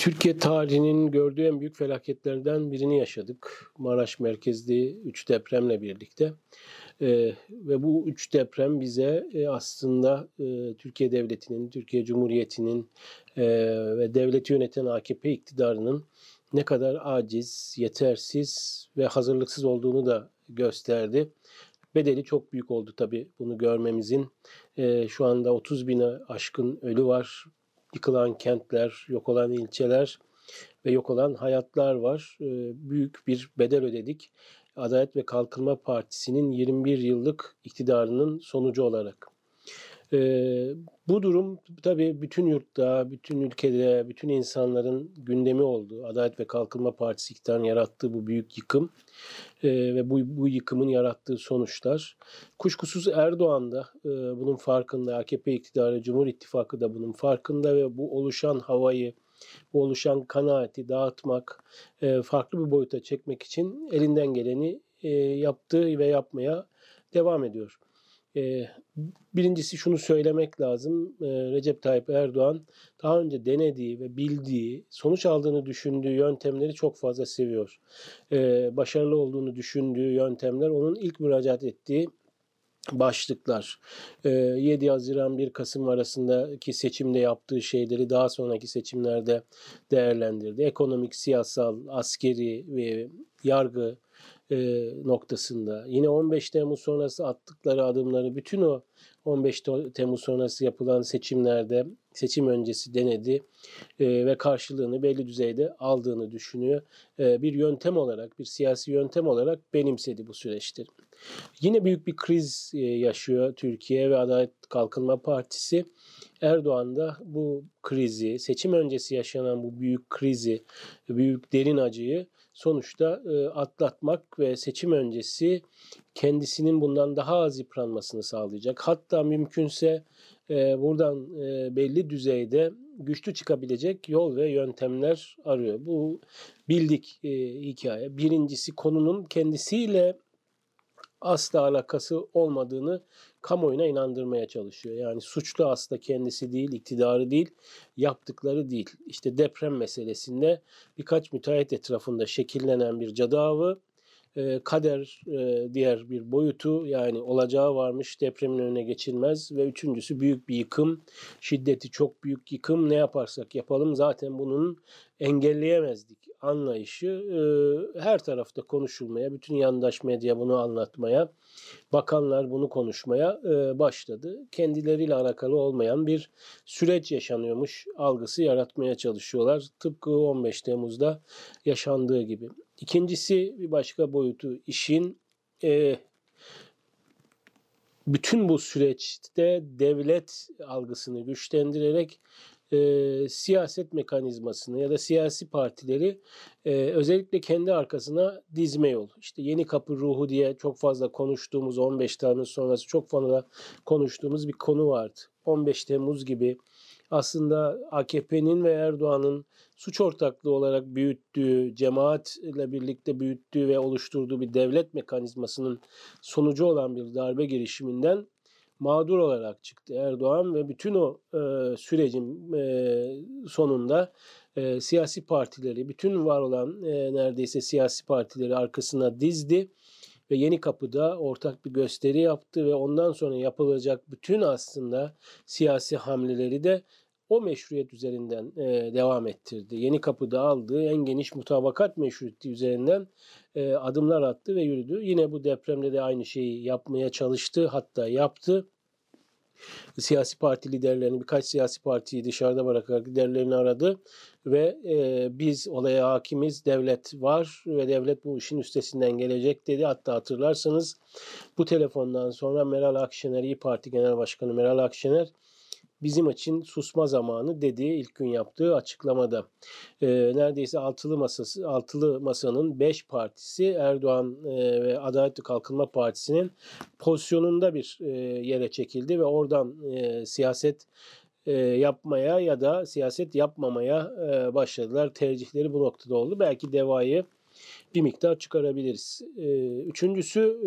Türkiye tarihinin gördüğü en büyük felaketlerden birini yaşadık. Maraş merkezli 3 depremle birlikte. Ee, ve bu üç deprem bize e, aslında e, Türkiye Devleti'nin, Türkiye Cumhuriyeti'nin e, ve devleti yöneten AKP iktidarının ne kadar aciz, yetersiz ve hazırlıksız olduğunu da gösterdi. Bedeli çok büyük oldu tabii bunu görmemizin. E, şu anda 30 bine aşkın ölü var yıkılan kentler, yok olan ilçeler ve yok olan hayatlar var. Ee, büyük bir bedel ödedik. Adalet ve Kalkınma Partisi'nin 21 yıllık iktidarının sonucu olarak. Ee, bu durum tabii bütün yurtta, bütün ülkede, bütün insanların gündemi oldu. Adalet ve Kalkınma Partisi iktidarının yarattığı bu büyük yıkım e, ve bu, bu yıkımın yarattığı sonuçlar. Kuşkusuz Erdoğan da e, bunun farkında, AKP iktidarı, Cumhur İttifakı da bunun farkında ve bu oluşan havayı, bu oluşan kanaati dağıtmak, e, farklı bir boyuta çekmek için elinden geleni e, yaptığı ve yapmaya devam ediyor. E, birincisi şunu söylemek lazım. E, Recep Tayyip Erdoğan daha önce denediği ve bildiği, sonuç aldığını düşündüğü yöntemleri çok fazla seviyor. E, başarılı olduğunu düşündüğü yöntemler onun ilk müracaat ettiği başlıklar. 7 Haziran 1 Kasım arasındaki seçimde yaptığı şeyleri daha sonraki seçimlerde değerlendirdi. Ekonomik, siyasal, askeri ve yargı e, noktasında. Yine 15 Temmuz sonrası attıkları adımları bütün o 15 Temmuz sonrası yapılan seçimlerde seçim öncesi denedi e, ve karşılığını belli düzeyde aldığını düşünüyor. E, bir yöntem olarak, bir siyasi yöntem olarak benimsedi bu süreçtir. Yine büyük bir kriz e, yaşıyor Türkiye ve Adalet Kalkınma Partisi. Erdoğan da bu krizi, seçim öncesi yaşanan bu büyük krizi, büyük derin acıyı sonuçta e, atlatmak ve seçim öncesi kendisinin bundan daha az yıpranmasını sağlayacak. Hatta mümkünse e, buradan belli düzeyde güçlü çıkabilecek yol ve yöntemler arıyor. Bu bildik hikaye. Birincisi konunun kendisiyle asla alakası olmadığını kamuoyuna inandırmaya çalışıyor. Yani suçlu aslında kendisi değil, iktidarı değil, yaptıkları değil. İşte deprem meselesinde birkaç müteahhit etrafında şekillenen bir cadı avı, e, kader e, diğer bir boyutu yani olacağı varmış depremin önüne geçilmez ve üçüncüsü büyük bir yıkım şiddeti çok büyük yıkım ne yaparsak yapalım zaten bunun engelleyemezdik anlayışı e, her tarafta konuşulmaya bütün yandaş medya bunu anlatmaya bakanlar bunu konuşmaya e, başladı kendileriyle alakalı olmayan bir süreç yaşanıyormuş algısı yaratmaya çalışıyorlar tıpkı 15 Temmuz'da yaşandığı gibi. İkincisi bir başka boyutu işin e, bütün bu süreçte devlet algısını güçlendirerek e, siyaset mekanizmasını ya da siyasi partileri e, özellikle kendi arkasına dizme yol. İşte yeni kapı ruhu diye çok fazla konuştuğumuz 15 Temmuz sonrası çok fazla konuştuğumuz bir konu vardı. 15 Temmuz gibi aslında AKP'nin ve Erdoğan'ın suç ortaklığı olarak büyüttüğü, cemaatle birlikte büyüttüğü ve oluşturduğu bir devlet mekanizmasının sonucu olan bir darbe girişiminden mağdur olarak çıktı Erdoğan ve bütün o e, sürecin e, sonunda e, siyasi partileri, bütün var olan e, neredeyse siyasi partileri arkasına dizdi ve Yeni Kapı'da ortak bir gösteri yaptı ve ondan sonra yapılacak bütün aslında siyasi hamleleri de o meşruiyet üzerinden e, devam ettirdi. Yeni Kapı'da aldığı en geniş mutabakat meşruiyeti üzerinden e, adımlar attı ve yürüdü. Yine bu depremde de aynı şeyi yapmaya çalıştı hatta yaptı siyasi parti liderlerini birkaç siyasi partiyi dışarıda bırakarak liderlerini aradı ve e, biz olaya hakimiz devlet var ve devlet bu işin üstesinden gelecek dedi. Hatta hatırlarsanız bu telefondan sonra Meral Akşener İyi Parti Genel Başkanı Meral Akşener bizim için susma zamanı dediği ilk gün yaptığı açıklamada. E, neredeyse altılı masası altılı masanın beş partisi Erdoğan e, ve Adalet ve Kalkınma Partisi'nin pozisyonunda bir e, yere çekildi ve oradan e, siyaset e, yapmaya ya da siyaset yapmamaya e, başladılar. Tercihleri bu noktada oldu. Belki devayı bir miktar çıkarabiliriz. E, üçüncüsü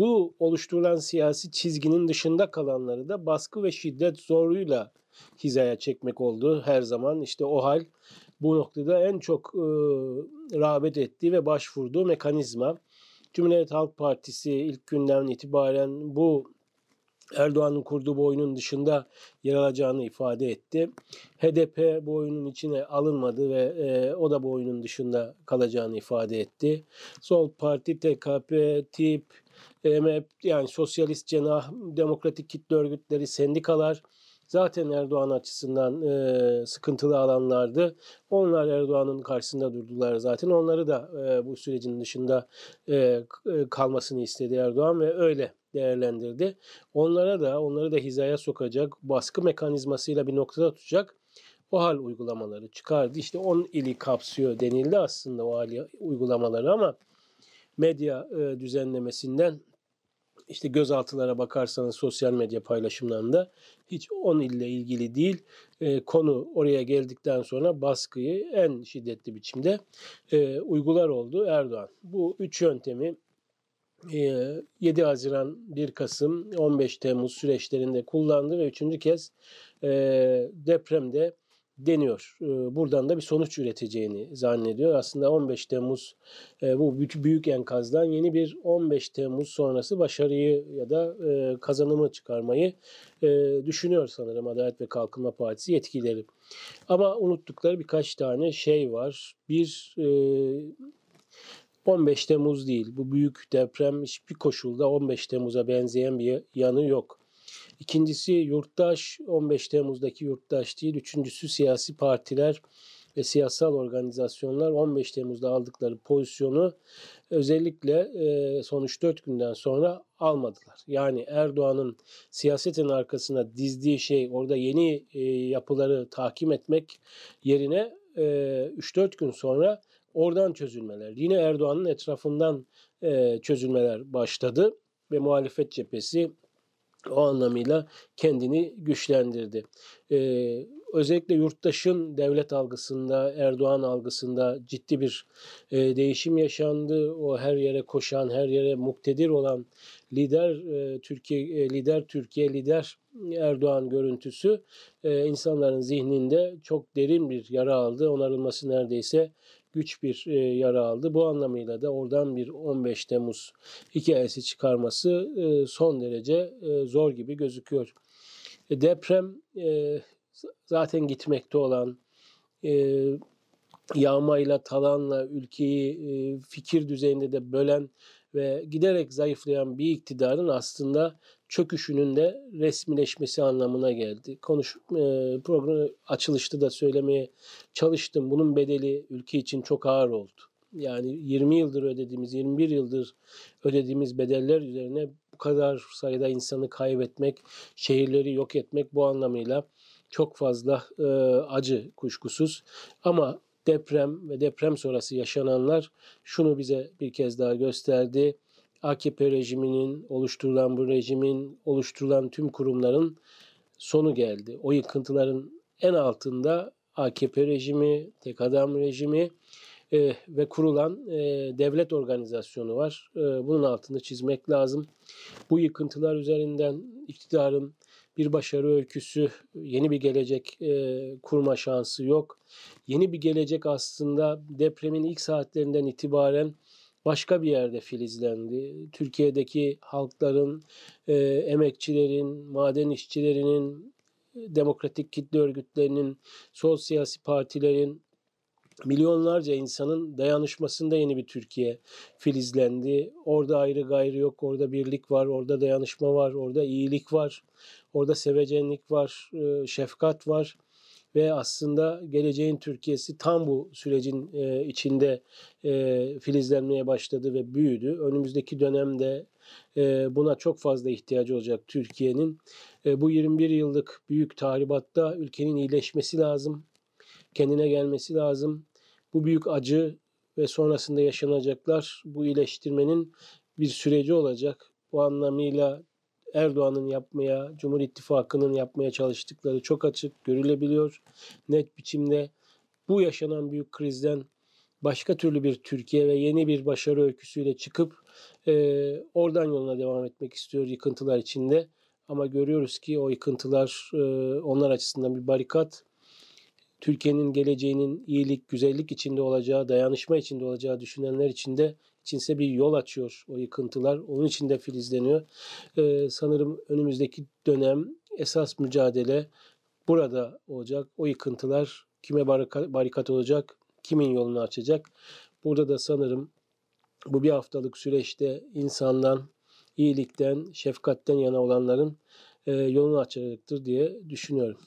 Bu oluşturulan siyasi çizginin dışında kalanları da baskı ve şiddet zoruyla hizaya çekmek oldu her zaman. İşte o hal bu noktada en çok e, rağbet ettiği ve başvurduğu mekanizma. Cumhuriyet Halk Partisi ilk günden itibaren bu Erdoğan'ın kurduğu bu oyunun dışında yer alacağını ifade etti. HDP bu oyunun içine alınmadı ve e, o da bu oyunun dışında kalacağını ifade etti. Sol Parti, TKP, TİP, MHP yani sosyalist cenah, demokratik kitle örgütleri, sendikalar zaten Erdoğan açısından e, sıkıntılı alanlardı. Onlar Erdoğan'ın karşısında durdular zaten. Onları da e, bu sürecin dışında e, kalmasını istedi Erdoğan ve öyle değerlendirdi. Onlara da onları da hizaya sokacak, baskı mekanizmasıyla bir noktada tutacak o hal uygulamaları çıkardı. İşte 10 ili kapsıyor denildi aslında o hal uygulamaları ama medya e, düzenlemesinden işte gözaltılara bakarsanız sosyal medya paylaşımlarında hiç 10 ille ilgili değil. E, konu oraya geldikten sonra baskıyı en şiddetli biçimde e, uygular oldu Erdoğan. Bu üç yöntemi 7 Haziran 1 Kasım 15 Temmuz süreçlerinde kullandı ve üçüncü kez depremde deniyor. Buradan da bir sonuç üreteceğini zannediyor. Aslında 15 Temmuz bu büyük enkazdan yeni bir 15 Temmuz sonrası başarıyı ya da kazanımı çıkarmayı düşünüyor sanırım Adalet ve Kalkınma Partisi yetkileri. Ama unuttukları birkaç tane şey var. Bir 15 Temmuz değil. Bu büyük deprem hiçbir koşulda 15 Temmuz'a benzeyen bir yanı yok. İkincisi yurttaş 15 Temmuz'daki yurttaş değil. Üçüncüsü siyasi partiler ve siyasal organizasyonlar 15 Temmuz'da aldıkları pozisyonu özellikle e, son 3-4 günden sonra almadılar. Yani Erdoğan'ın siyasetin arkasına dizdiği şey orada yeni e, yapıları tahkim etmek yerine e, 3-4 gün sonra Oradan çözülmeler. Yine Erdoğan'ın etrafından e, çözülmeler başladı ve muhalefet cephesi o anlamıyla kendini güçlendirdi. Ee, özellikle yurttaşın devlet algısında, Erdoğan algısında ciddi bir e, değişim yaşandı. O her yere koşan, her yere muktedir olan lider e, Türkiye, e, lider Türkiye, lider Erdoğan görüntüsü e, insanların zihninde çok derin bir yara aldı. Onarılması neredeyse güç bir e, yara aldı. Bu anlamıyla da oradan bir 15 Temmuz hikayesi çıkarması e, son derece e, zor gibi gözüküyor. E, deprem e, zaten gitmekte olan e, yağmayla, talanla ülkeyi e, fikir düzeyinde de bölen ve giderek zayıflayan bir iktidarın aslında çöküşünün de resmileşmesi anlamına geldi. Konuş e, programı açılışta da söylemeye çalıştım. Bunun bedeli ülke için çok ağır oldu. Yani 20 yıldır ödediğimiz, 21 yıldır ödediğimiz bedeller üzerine bu kadar sayıda insanı kaybetmek, şehirleri yok etmek bu anlamıyla çok fazla e, acı kuşkusuz. Ama deprem ve deprem sonrası yaşananlar şunu bize bir kez daha gösterdi. AKP rejiminin, oluşturulan bu rejimin, oluşturulan tüm kurumların sonu geldi. O yıkıntıların en altında AKP rejimi, tek adam rejimi e, ve kurulan e, devlet organizasyonu var. E, bunun altını çizmek lazım. Bu yıkıntılar üzerinden iktidarın bir başarı öyküsü, yeni bir gelecek e, kurma şansı yok. Yeni bir gelecek aslında depremin ilk saatlerinden itibaren başka bir yerde filizlendi. Türkiye'deki halkların, e, emekçilerin, maden işçilerinin, demokratik kitle örgütlerinin, sol siyasi partilerin, milyonlarca insanın dayanışmasında yeni bir Türkiye filizlendi. Orada ayrı gayrı yok, orada birlik var, orada dayanışma var, orada iyilik var, orada sevecenlik var, e, şefkat var ve aslında geleceğin Türkiye'si tam bu sürecin e, içinde e, filizlenmeye başladı ve büyüdü. Önümüzdeki dönemde e, buna çok fazla ihtiyacı olacak Türkiye'nin. E, bu 21 yıllık büyük tahribatta ülkenin iyileşmesi lazım, kendine gelmesi lazım. Bu büyük acı ve sonrasında yaşanacaklar bu iyileştirmenin bir süreci olacak. Bu anlamıyla Erdoğan'ın yapmaya, Cumhur İttifakı'nın yapmaya çalıştıkları çok açık görülebiliyor. Net biçimde bu yaşanan büyük krizden başka türlü bir Türkiye ve yeni bir başarı öyküsüyle çıkıp e, oradan yoluna devam etmek istiyor yıkıntılar içinde. Ama görüyoruz ki o yıkıntılar e, onlar açısından bir barikat. Türkiye'nin geleceğinin iyilik, güzellik içinde olacağı, dayanışma içinde olacağı düşünenler için de içinse bir yol açıyor o yıkıntılar. Onun için de filizleniyor. Ee, sanırım önümüzdeki dönem esas mücadele burada olacak. O yıkıntılar kime barika- barikat olacak, kimin yolunu açacak. Burada da sanırım bu bir haftalık süreçte insandan, iyilikten, şefkatten yana olanların e, yolunu açacaktır diye düşünüyorum.